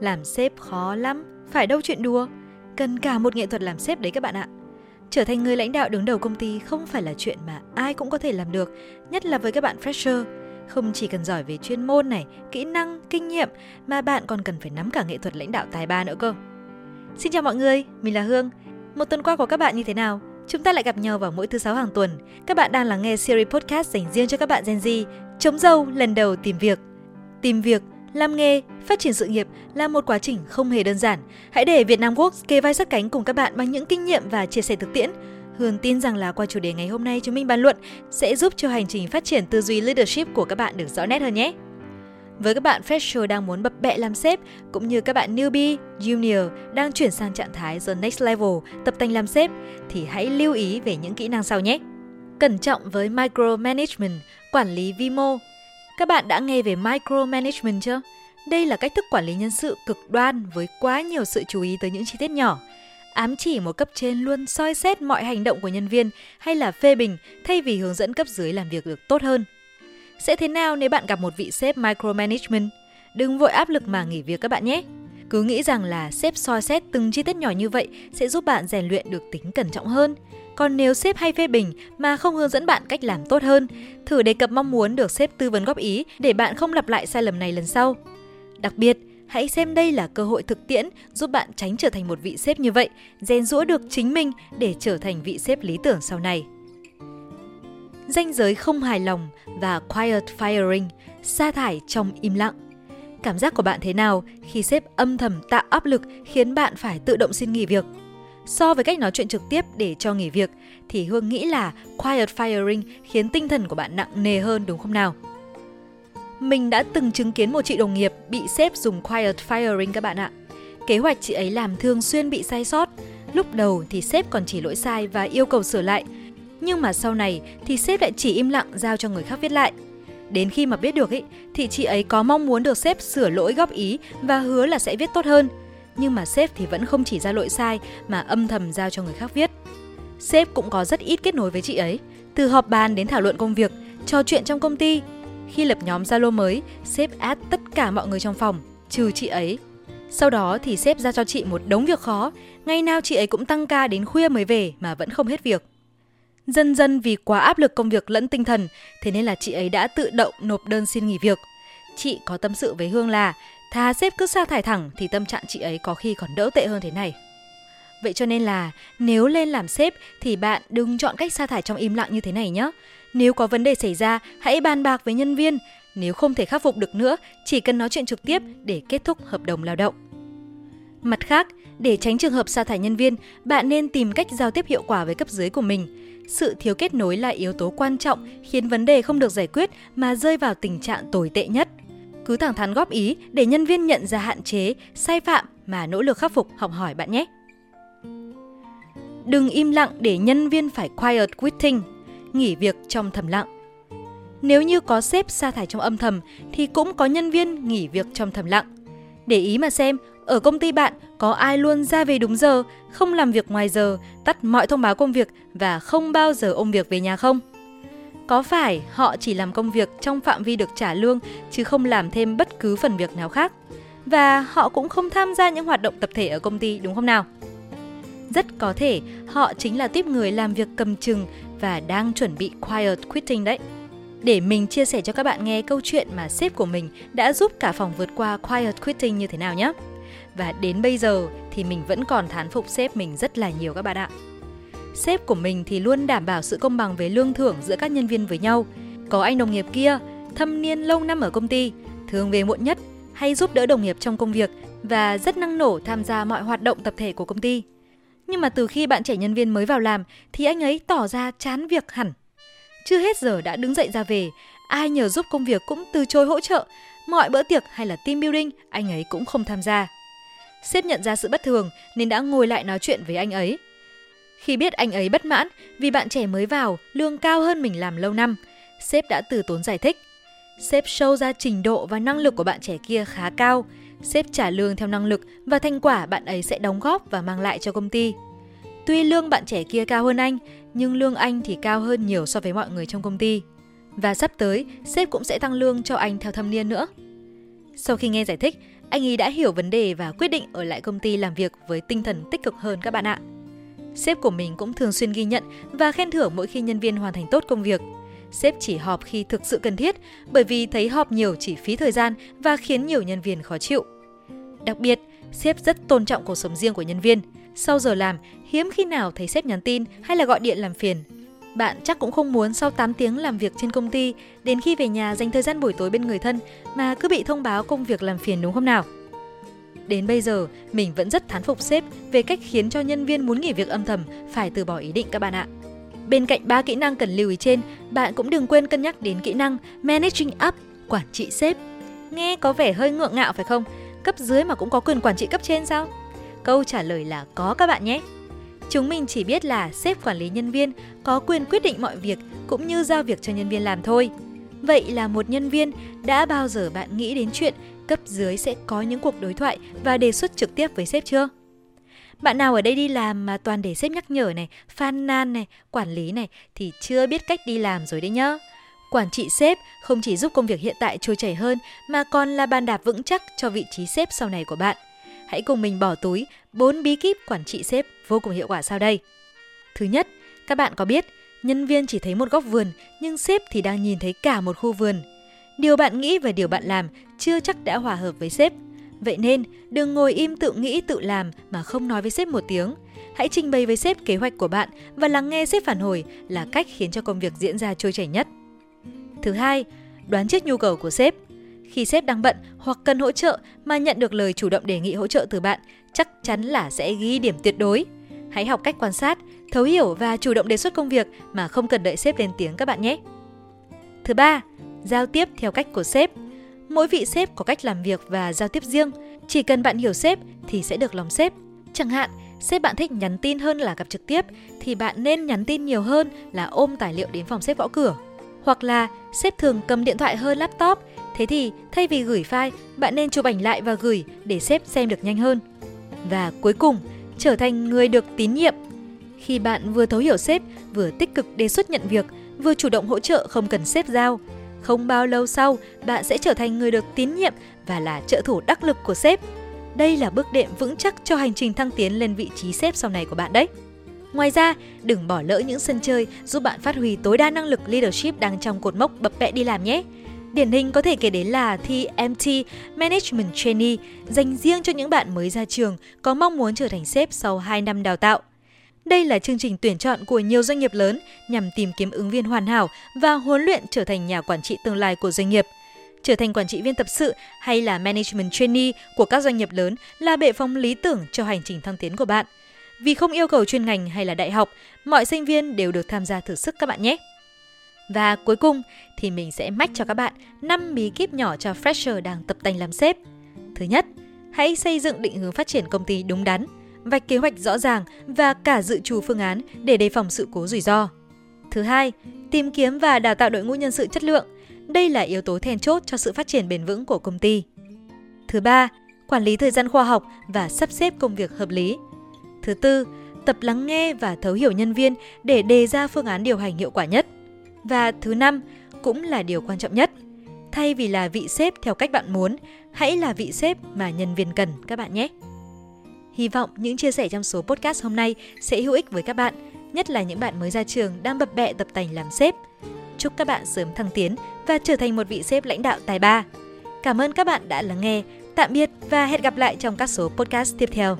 Làm sếp khó lắm, phải đâu chuyện đùa. Cần cả một nghệ thuật làm sếp đấy các bạn ạ. Trở thành người lãnh đạo đứng đầu công ty không phải là chuyện mà ai cũng có thể làm được, nhất là với các bạn fresher. Không chỉ cần giỏi về chuyên môn này, kỹ năng, kinh nghiệm mà bạn còn cần phải nắm cả nghệ thuật lãnh đạo tài ba nữa cơ. Xin chào mọi người, mình là Hương. Một tuần qua của các bạn như thế nào? Chúng ta lại gặp nhau vào mỗi thứ sáu hàng tuần. Các bạn đang lắng nghe series podcast dành riêng cho các bạn Gen Z, chống dâu lần đầu tìm việc. Tìm việc, làm nghề, phát triển sự nghiệp là một quá trình không hề đơn giản. Hãy để Việt Nam Works kề vai sát cánh cùng các bạn bằng những kinh nghiệm và chia sẻ thực tiễn. Hương tin rằng là qua chủ đề ngày hôm nay chúng mình bàn luận sẽ giúp cho hành trình phát triển tư duy leadership của các bạn được rõ nét hơn nhé. Với các bạn fresher đang muốn bập bẹ làm sếp, cũng như các bạn newbie, junior đang chuyển sang trạng thái the next level, tập tành làm sếp, thì hãy lưu ý về những kỹ năng sau nhé. Cẩn trọng với micromanagement, quản lý vi mô. Các bạn đã nghe về micromanagement chưa? Đây là cách thức quản lý nhân sự cực đoan với quá nhiều sự chú ý tới những chi tiết nhỏ. Ám chỉ một cấp trên luôn soi xét mọi hành động của nhân viên hay là phê bình thay vì hướng dẫn cấp dưới làm việc được tốt hơn. Sẽ thế nào nếu bạn gặp một vị sếp micromanagement? Đừng vội áp lực mà nghỉ việc các bạn nhé. Cứ nghĩ rằng là sếp soi xét từng chi tiết nhỏ như vậy sẽ giúp bạn rèn luyện được tính cẩn trọng hơn. Còn nếu sếp hay phê bình mà không hướng dẫn bạn cách làm tốt hơn, thử đề cập mong muốn được sếp tư vấn góp ý để bạn không lặp lại sai lầm này lần sau. Đặc biệt, hãy xem đây là cơ hội thực tiễn giúp bạn tránh trở thành một vị sếp như vậy, rèn rũa được chính mình để trở thành vị sếp lý tưởng sau này danh giới không hài lòng và quiet firing, sa thải trong im lặng. Cảm giác của bạn thế nào khi sếp âm thầm tạo áp lực khiến bạn phải tự động xin nghỉ việc? So với cách nói chuyện trực tiếp để cho nghỉ việc thì Hương nghĩ là quiet firing khiến tinh thần của bạn nặng nề hơn đúng không nào? Mình đã từng chứng kiến một chị đồng nghiệp bị sếp dùng quiet firing các bạn ạ. Kế hoạch chị ấy làm thường xuyên bị sai sót. Lúc đầu thì sếp còn chỉ lỗi sai và yêu cầu sửa lại, nhưng mà sau này thì sếp lại chỉ im lặng giao cho người khác viết lại. Đến khi mà biết được ý, thì chị ấy có mong muốn được sếp sửa lỗi góp ý và hứa là sẽ viết tốt hơn. Nhưng mà sếp thì vẫn không chỉ ra lỗi sai mà âm thầm giao cho người khác viết. Sếp cũng có rất ít kết nối với chị ấy, từ họp bàn đến thảo luận công việc, trò chuyện trong công ty. Khi lập nhóm Zalo mới, sếp add tất cả mọi người trong phòng, trừ chị ấy. Sau đó thì sếp ra cho chị một đống việc khó, ngày nào chị ấy cũng tăng ca đến khuya mới về mà vẫn không hết việc. Dần dần vì quá áp lực công việc lẫn tinh thần, thế nên là chị ấy đã tự động nộp đơn xin nghỉ việc. Chị có tâm sự với Hương là thà sếp cứ sa thải thẳng thì tâm trạng chị ấy có khi còn đỡ tệ hơn thế này. Vậy cho nên là nếu lên làm sếp thì bạn đừng chọn cách sa thải trong im lặng như thế này nhé. Nếu có vấn đề xảy ra, hãy bàn bạc với nhân viên. Nếu không thể khắc phục được nữa, chỉ cần nói chuyện trực tiếp để kết thúc hợp đồng lao động. Mặt khác, để tránh trường hợp sa thải nhân viên, bạn nên tìm cách giao tiếp hiệu quả với cấp dưới của mình sự thiếu kết nối là yếu tố quan trọng khiến vấn đề không được giải quyết mà rơi vào tình trạng tồi tệ nhất. Cứ thẳng thắn góp ý để nhân viên nhận ra hạn chế, sai phạm mà nỗ lực khắc phục học hỏi bạn nhé. Đừng im lặng để nhân viên phải quiet quitting, nghỉ việc trong thầm lặng. Nếu như có sếp sa thải trong âm thầm thì cũng có nhân viên nghỉ việc trong thầm lặng. Để ý mà xem ở công ty bạn có ai luôn ra về đúng giờ, không làm việc ngoài giờ, tắt mọi thông báo công việc và không bao giờ ôm việc về nhà không? Có phải họ chỉ làm công việc trong phạm vi được trả lương, chứ không làm thêm bất cứ phần việc nào khác? Và họ cũng không tham gia những hoạt động tập thể ở công ty, đúng không nào? Rất có thể họ chính là tiếp người làm việc cầm chừng và đang chuẩn bị quiet quitting đấy. Để mình chia sẻ cho các bạn nghe câu chuyện mà sếp của mình đã giúp cả phòng vượt qua quiet quitting như thế nào nhé. Và đến bây giờ thì mình vẫn còn thán phục sếp mình rất là nhiều các bạn ạ. Sếp của mình thì luôn đảm bảo sự công bằng về lương thưởng giữa các nhân viên với nhau. Có anh đồng nghiệp kia, thâm niên lâu năm ở công ty, thường về muộn nhất, hay giúp đỡ đồng nghiệp trong công việc và rất năng nổ tham gia mọi hoạt động tập thể của công ty. Nhưng mà từ khi bạn trẻ nhân viên mới vào làm thì anh ấy tỏ ra chán việc hẳn. Chưa hết giờ đã đứng dậy ra về, ai nhờ giúp công việc cũng từ chối hỗ trợ, mọi bữa tiệc hay là team building anh ấy cũng không tham gia. Sếp nhận ra sự bất thường nên đã ngồi lại nói chuyện với anh ấy. Khi biết anh ấy bất mãn vì bạn trẻ mới vào, lương cao hơn mình làm lâu năm, sếp đã từ tốn giải thích. Sếp show ra trình độ và năng lực của bạn trẻ kia khá cao. Sếp trả lương theo năng lực và thành quả bạn ấy sẽ đóng góp và mang lại cho công ty. Tuy lương bạn trẻ kia cao hơn anh, nhưng lương anh thì cao hơn nhiều so với mọi người trong công ty. Và sắp tới, sếp cũng sẽ tăng lương cho anh theo thâm niên nữa. Sau khi nghe giải thích, Anh ấy đã hiểu vấn đề và quyết định ở lại công ty làm việc với tinh thần tích cực hơn các bạn ạ. Sếp của mình cũng thường xuyên ghi nhận và khen thưởng mỗi khi nhân viên hoàn thành tốt công việc. Sếp chỉ họp khi thực sự cần thiết bởi vì thấy họp nhiều chỉ phí thời gian và khiến nhiều nhân viên khó chịu. Đặc biệt, sếp rất tôn trọng cuộc sống riêng của nhân viên. Sau giờ làm, hiếm khi nào thấy sếp nhắn tin hay là gọi điện làm phiền. Bạn chắc cũng không muốn sau 8 tiếng làm việc trên công ty, đến khi về nhà dành thời gian buổi tối bên người thân mà cứ bị thông báo công việc làm phiền đúng không nào? Đến bây giờ, mình vẫn rất thán phục sếp về cách khiến cho nhân viên muốn nghỉ việc âm thầm phải từ bỏ ý định các bạn ạ. Bên cạnh ba kỹ năng cần lưu ý trên, bạn cũng đừng quên cân nhắc đến kỹ năng Managing Up, quản trị sếp. Nghe có vẻ hơi ngượng ngạo phải không? Cấp dưới mà cũng có quyền quản trị cấp trên sao? Câu trả lời là có các bạn nhé. Chúng mình chỉ biết là sếp quản lý nhân viên có quyền quyết định mọi việc cũng như giao việc cho nhân viên làm thôi. Vậy là một nhân viên, đã bao giờ bạn nghĩ đến chuyện cấp dưới sẽ có những cuộc đối thoại và đề xuất trực tiếp với sếp chưa? Bạn nào ở đây đi làm mà toàn để sếp nhắc nhở này, phàn nan này, quản lý này thì chưa biết cách đi làm rồi đấy nhá. Quản trị sếp không chỉ giúp công việc hiện tại trôi chảy hơn mà còn là bàn đạp vững chắc cho vị trí sếp sau này của bạn. Hãy cùng mình bỏ túi 4 bí kíp quản trị sếp vô cùng hiệu quả sau đây. Thứ nhất, các bạn có biết nhân viên chỉ thấy một góc vườn nhưng sếp thì đang nhìn thấy cả một khu vườn. Điều bạn nghĩ và điều bạn làm chưa chắc đã hòa hợp với sếp. Vậy nên, đừng ngồi im tự nghĩ tự làm mà không nói với sếp một tiếng. Hãy trình bày với sếp kế hoạch của bạn và lắng nghe sếp phản hồi là cách khiến cho công việc diễn ra trôi chảy nhất. Thứ hai, đoán trước nhu cầu của sếp. Khi sếp đang bận hoặc cần hỗ trợ mà nhận được lời chủ động đề nghị hỗ trợ từ bạn, chắc chắn là sẽ ghi điểm tuyệt đối. Hãy học cách quan sát, thấu hiểu và chủ động đề xuất công việc mà không cần đợi sếp lên tiếng các bạn nhé. Thứ ba, giao tiếp theo cách của sếp. Mỗi vị sếp có cách làm việc và giao tiếp riêng. Chỉ cần bạn hiểu sếp thì sẽ được lòng sếp. Chẳng hạn, sếp bạn thích nhắn tin hơn là gặp trực tiếp thì bạn nên nhắn tin nhiều hơn là ôm tài liệu đến phòng sếp gõ cửa. Hoặc là sếp thường cầm điện thoại hơn laptop, thế thì thay vì gửi file, bạn nên chụp ảnh lại và gửi để sếp xem được nhanh hơn. Và cuối cùng, trở thành người được tín nhiệm. Khi bạn vừa thấu hiểu sếp, vừa tích cực đề xuất nhận việc, vừa chủ động hỗ trợ không cần sếp giao, không bao lâu sau, bạn sẽ trở thành người được tín nhiệm và là trợ thủ đắc lực của sếp. Đây là bước đệm vững chắc cho hành trình thăng tiến lên vị trí sếp sau này của bạn đấy. Ngoài ra, đừng bỏ lỡ những sân chơi giúp bạn phát huy tối đa năng lực leadership đang trong cột mốc bập bẹ đi làm nhé. Điển hình có thể kể đến là thi MT Management Trainee dành riêng cho những bạn mới ra trường có mong muốn trở thành sếp sau 2 năm đào tạo. Đây là chương trình tuyển chọn của nhiều doanh nghiệp lớn nhằm tìm kiếm ứng viên hoàn hảo và huấn luyện trở thành nhà quản trị tương lai của doanh nghiệp. Trở thành quản trị viên tập sự hay là management trainee của các doanh nghiệp lớn là bệ phóng lý tưởng cho hành trình thăng tiến của bạn. Vì không yêu cầu chuyên ngành hay là đại học, mọi sinh viên đều được tham gia thử sức các bạn nhé. Và cuối cùng thì mình sẽ mách cho các bạn 5 bí kíp nhỏ cho fresher đang tập tành làm sếp. Thứ nhất, hãy xây dựng định hướng phát triển công ty đúng đắn vạch kế hoạch rõ ràng và cả dự trù phương án để đề phòng sự cố rủi ro. Thứ hai, tìm kiếm và đào tạo đội ngũ nhân sự chất lượng. Đây là yếu tố then chốt cho sự phát triển bền vững của công ty. Thứ ba, quản lý thời gian khoa học và sắp xếp công việc hợp lý. Thứ tư, tập lắng nghe và thấu hiểu nhân viên để đề ra phương án điều hành hiệu quả nhất. Và thứ năm, cũng là điều quan trọng nhất. Thay vì là vị sếp theo cách bạn muốn, hãy là vị sếp mà nhân viên cần các bạn nhé. Hy vọng những chia sẻ trong số podcast hôm nay sẽ hữu ích với các bạn, nhất là những bạn mới ra trường đang bập bẹ tập tành làm sếp. Chúc các bạn sớm thăng tiến và trở thành một vị sếp lãnh đạo tài ba. Cảm ơn các bạn đã lắng nghe. Tạm biệt và hẹn gặp lại trong các số podcast tiếp theo.